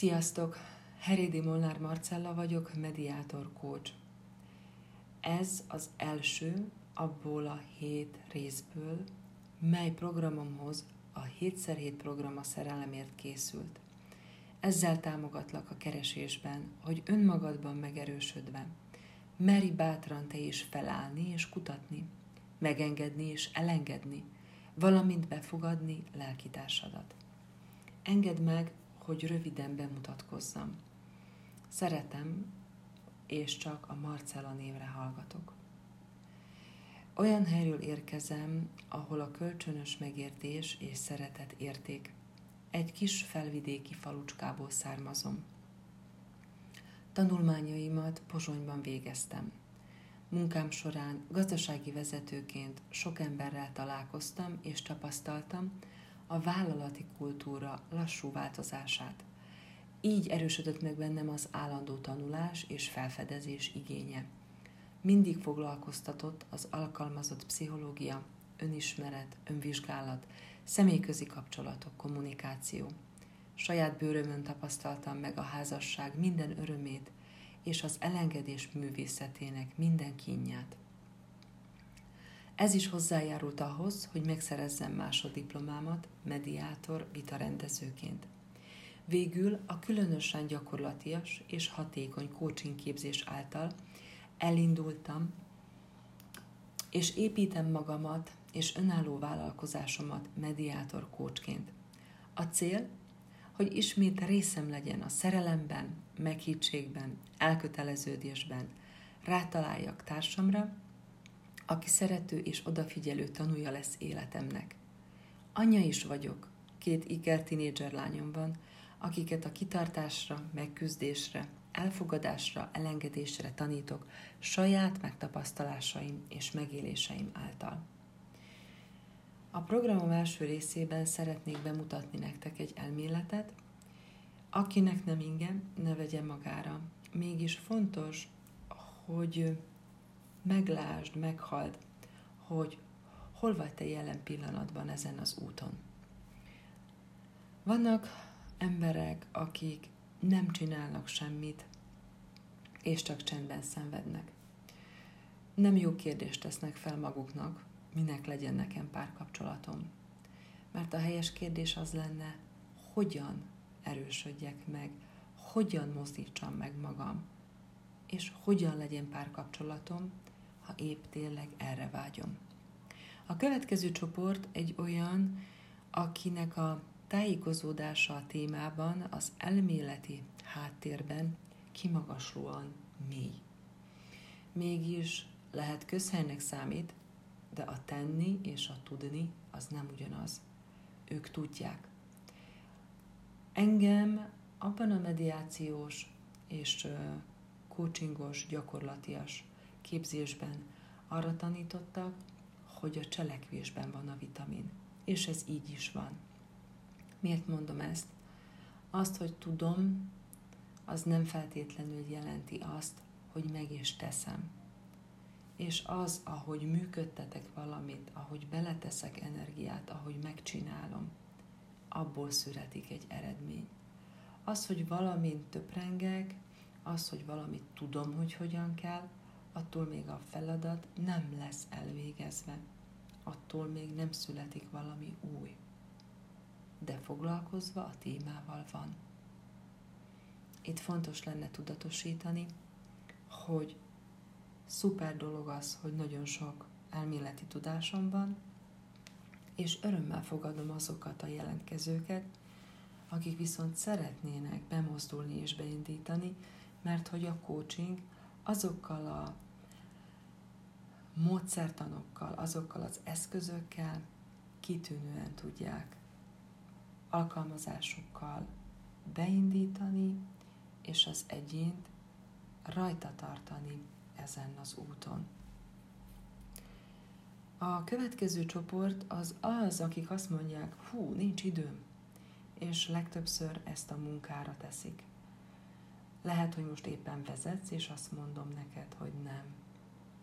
Sziasztok! Heridi Molnár Marcella vagyok, mediátor coach. Ez az első abból a hét részből, mely programomhoz a 7x7 program a szerelemért készült. Ezzel támogatlak a keresésben, hogy önmagadban megerősödve, meri bátran te is felállni és kutatni, megengedni és elengedni, valamint befogadni lelkitársadat. Engedd meg, hogy röviden bemutatkozzam. Szeretem, és csak a Marcella névre hallgatok. Olyan helyről érkezem, ahol a kölcsönös megértés és szeretet érték. Egy kis felvidéki falucskából származom. Tanulmányaimat Pozsonyban végeztem. Munkám során gazdasági vezetőként sok emberrel találkoztam és tapasztaltam, a vállalati kultúra lassú változását. Így erősödött meg bennem az állandó tanulás és felfedezés igénye. Mindig foglalkoztatott az alkalmazott pszichológia, önismeret, önvizsgálat, személyközi kapcsolatok, kommunikáció. Saját bőrömön tapasztaltam meg a házasság minden örömét és az elengedés művészetének minden kínját. Ez is hozzájárult ahhoz, hogy megszerezzem másodiplomámat mediátor vitarendezőként. Végül a különösen gyakorlatias és hatékony coaching képzés által elindultam, és építem magamat és önálló vállalkozásomat mediátor coachként. A cél, hogy ismét részem legyen a szerelemben, meghittségben, elköteleződésben, rátaláljak társamra, aki szerető és odafigyelő tanúja lesz életemnek. Anya is vagyok, két iker tinédzser lányom van, akiket a kitartásra, megküzdésre, elfogadásra, elengedésre tanítok saját megtapasztalásaim és megéléseim által. A programom első részében szeretnék bemutatni nektek egy elméletet, akinek nem ingem, ne vegye magára. Mégis fontos, hogy meglásd, meghald, hogy hol vagy te jelen pillanatban ezen az úton. Vannak emberek, akik nem csinálnak semmit, és csak csendben szenvednek. Nem jó kérdést tesznek fel maguknak, minek legyen nekem párkapcsolatom. Mert a helyes kérdés az lenne, hogyan erősödjek meg, hogyan mozdítsam meg magam, és hogyan legyen párkapcsolatom, ha épp tényleg erre vágyom. A következő csoport egy olyan, akinek a tájékozódása a témában az elméleti háttérben kimagaslóan mély. Mégis lehet közhelynek számít, de a tenni és a tudni az nem ugyanaz. Ők tudják. Engem abban a mediációs és coachingos, gyakorlatias képzésben arra tanítottak, hogy a cselekvésben van a vitamin. És ez így is van. Miért mondom ezt? Azt, hogy tudom, az nem feltétlenül jelenti azt, hogy meg is teszem. És az, ahogy működtetek valamit, ahogy beleteszek energiát, ahogy megcsinálom, abból születik egy eredmény. Az, hogy valamint töprengek, az, hogy valamit tudom, hogy hogyan kell, attól még a feladat nem lesz elvégezve, attól még nem születik valami új. De foglalkozva a témával van. Itt fontos lenne tudatosítani, hogy szuper dolog az, hogy nagyon sok elméleti tudásom van, és örömmel fogadom azokat a jelentkezőket, akik viszont szeretnének bemozdulni és beindítani, mert hogy a coaching azokkal a módszertanokkal, azokkal az eszközökkel kitűnően tudják alkalmazásukkal beindítani, és az egyént rajta tartani ezen az úton. A következő csoport az az, akik azt mondják, hú, nincs időm, és legtöbbször ezt a munkára teszik. Lehet, hogy most éppen vezetsz, és azt mondom neked, hogy nem.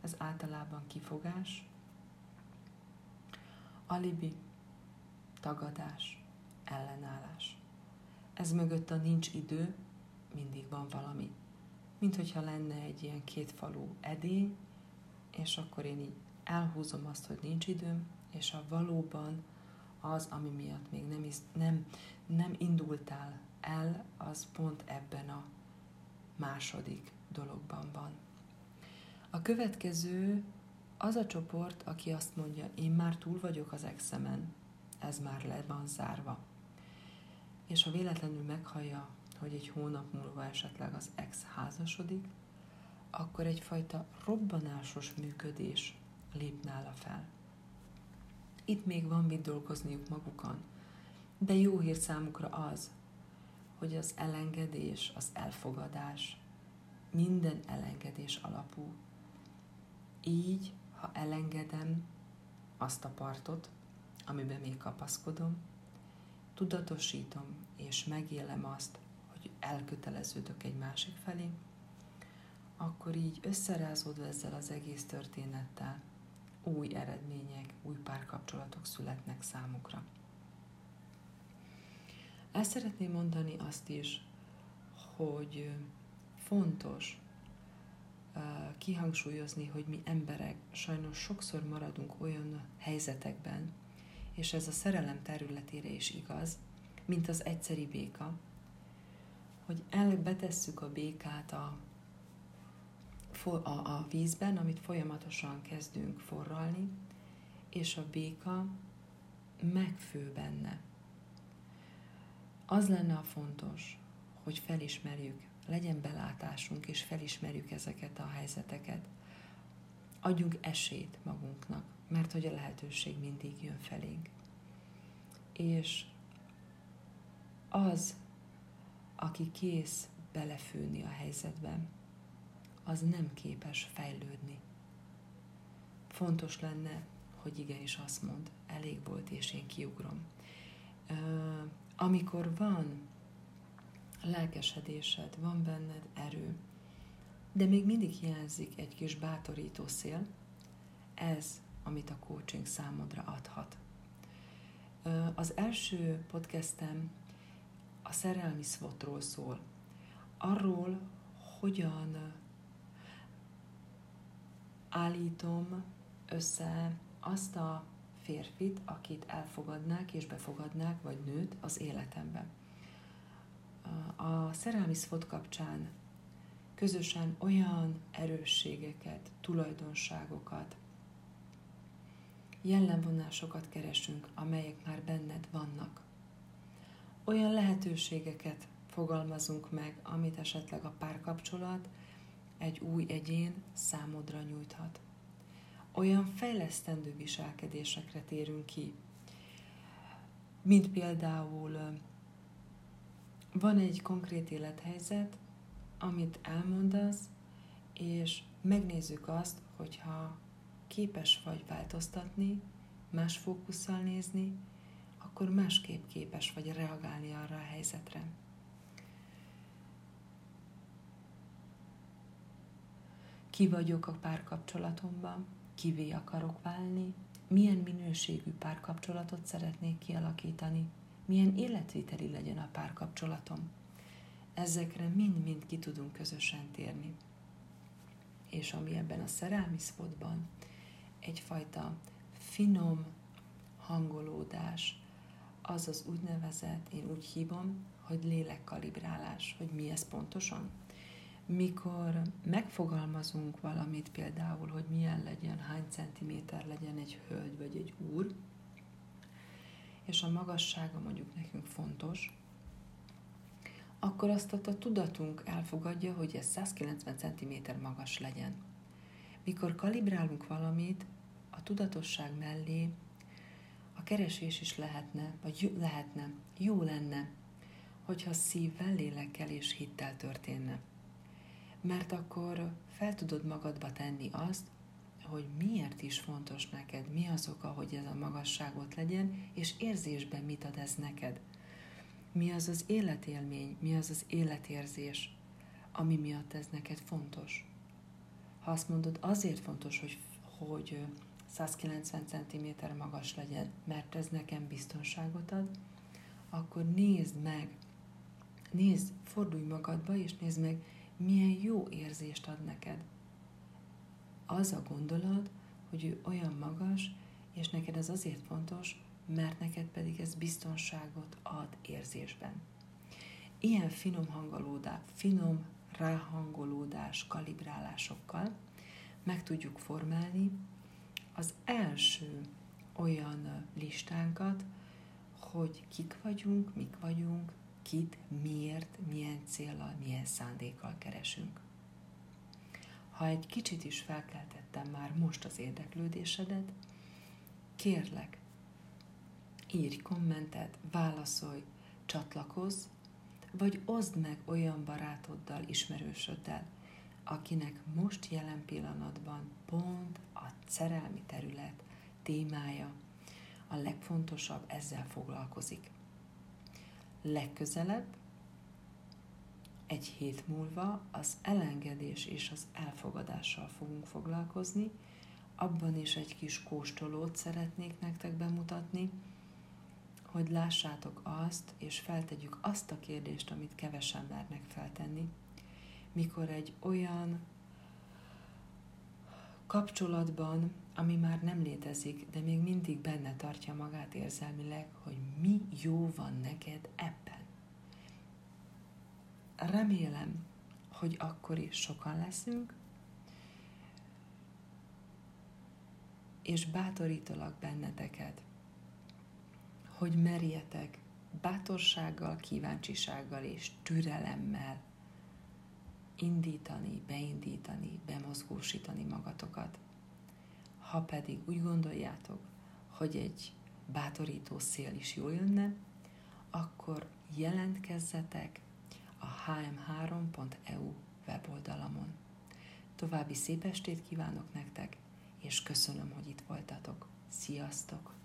Ez általában kifogás, alibi, tagadás, ellenállás. Ez mögött a nincs idő, mindig van valami. Mint hogyha lenne egy ilyen kétfalú edény, és akkor én így elhúzom azt, hogy nincs időm, és a valóban az, ami miatt még nem, nem, nem indultál el, az pont ebben a második dologban van. A következő az a csoport, aki azt mondja, én már túl vagyok az exemen, ez már le van zárva. És ha véletlenül meghallja, hogy egy hónap múlva esetleg az ex házasodik, akkor egyfajta robbanásos működés lép nála fel. Itt még van mit dolgozniuk magukon, de jó hír számukra az, hogy az elengedés, az elfogadás minden elengedés alapú. Így, ha elengedem azt a partot, amiben még kapaszkodom, tudatosítom és megélem azt, hogy elköteleződök egy másik felé, akkor így összerázódva ezzel az egész történettel új eredmények, új párkapcsolatok születnek számukra. El szeretném mondani azt is, hogy fontos kihangsúlyozni, hogy mi emberek sajnos sokszor maradunk olyan helyzetekben, és ez a szerelem területére is igaz, mint az egyszeri béka, hogy elbetesszük a békát a, a, a vízben, amit folyamatosan kezdünk forralni, és a béka megfő benne. Az lenne a fontos, hogy felismerjük, legyen belátásunk, és felismerjük ezeket a helyzeteket. Adjunk esélyt magunknak, mert hogy a lehetőség mindig jön felénk. És az, aki kész belefőni a helyzetben, az nem képes fejlődni. Fontos lenne, hogy igenis azt mond, elég volt, és én kiugrom. Amikor van lelkesedésed, van benned erő, de még mindig hiányzik egy kis bátorító szél, ez, amit a coaching számodra adhat. Az első podcastem a szerelmi szvotról szól. Arról, hogyan állítom össze azt a férfit, akit elfogadnák és befogadnák, vagy nőt az életembe a szerelmi szfot kapcsán közösen olyan erősségeket, tulajdonságokat, jellemvonásokat keresünk, amelyek már benned vannak. Olyan lehetőségeket fogalmazunk meg, amit esetleg a párkapcsolat egy új egyén számodra nyújthat. Olyan fejlesztendő viselkedésekre térünk ki, mint például van egy konkrét élethelyzet, amit elmondasz, és megnézzük azt, hogyha képes vagy változtatni, más fókusszal nézni, akkor másképp képes vagy reagálni arra a helyzetre. Ki vagyok a párkapcsolatomban, kivé akarok válni, milyen minőségű párkapcsolatot szeretnék kialakítani, milyen életviteli legyen a párkapcsolatom. Ezekre mind-mind ki tudunk közösen térni. És ami ebben a szerelmi szpotban egyfajta finom hangolódás, az az úgynevezett, én úgy hívom, hogy lélekkalibrálás, hogy mi ez pontosan. Mikor megfogalmazunk valamit például, hogy milyen legyen, hány centiméter legyen egy hölgy vagy egy úr, és a magassága mondjuk nekünk fontos, akkor azt a tudatunk elfogadja, hogy ez 190 cm magas legyen. Mikor kalibrálunk valamit, a tudatosság mellé a keresés is lehetne, vagy jó, lehetne, jó lenne, hogyha szívvel, lélekkel és hittel történne. Mert akkor fel tudod magadba tenni azt, hogy miért is fontos neked, mi az oka, hogy ez a magasságot legyen, és érzésben mit ad ez neked. Mi az az életélmény, mi az az életérzés, ami miatt ez neked fontos. Ha azt mondod, azért fontos, hogy, hogy 190 cm magas legyen, mert ez nekem biztonságot ad, akkor nézd meg nézd, fordulj magadba, és nézd meg, milyen jó érzést ad neked. Az a gondolat, hogy ő olyan magas, és neked ez azért fontos, mert neked pedig ez biztonságot ad érzésben. Ilyen finom hangolódás, finom ráhangolódás kalibrálásokkal meg tudjuk formálni az első olyan listánkat, hogy kik vagyunk, mik vagyunk, kit, miért, milyen célral, milyen szándékkal keresünk. Ha egy kicsit is felkeltettem már most az érdeklődésedet, kérlek, írj kommentet, válaszolj, csatlakozz, vagy oszd meg olyan barátoddal, ismerősöddel, akinek most jelen pillanatban pont a szerelmi terület témája a legfontosabb, ezzel foglalkozik. Legközelebb, egy hét múlva az elengedés és az elfogadással fogunk foglalkozni, abban is egy kis kóstolót szeretnék nektek bemutatni, hogy lássátok azt, és feltegyük azt a kérdést, amit kevesen mernek feltenni, mikor egy olyan kapcsolatban, ami már nem létezik, de még mindig benne tartja magát érzelmileg, hogy mi jó van neked ebben. Remélem, hogy akkor is sokan leszünk, és bátorítalak benneteket, hogy merjetek bátorsággal, kíváncsisággal és türelemmel indítani, beindítani, bemozgósítani magatokat. Ha pedig úgy gondoljátok, hogy egy bátorító szél is jól jönne, akkor jelentkezzetek a hm3.eu weboldalamon. További szép estét kívánok nektek, és köszönöm, hogy itt voltatok. Sziasztok!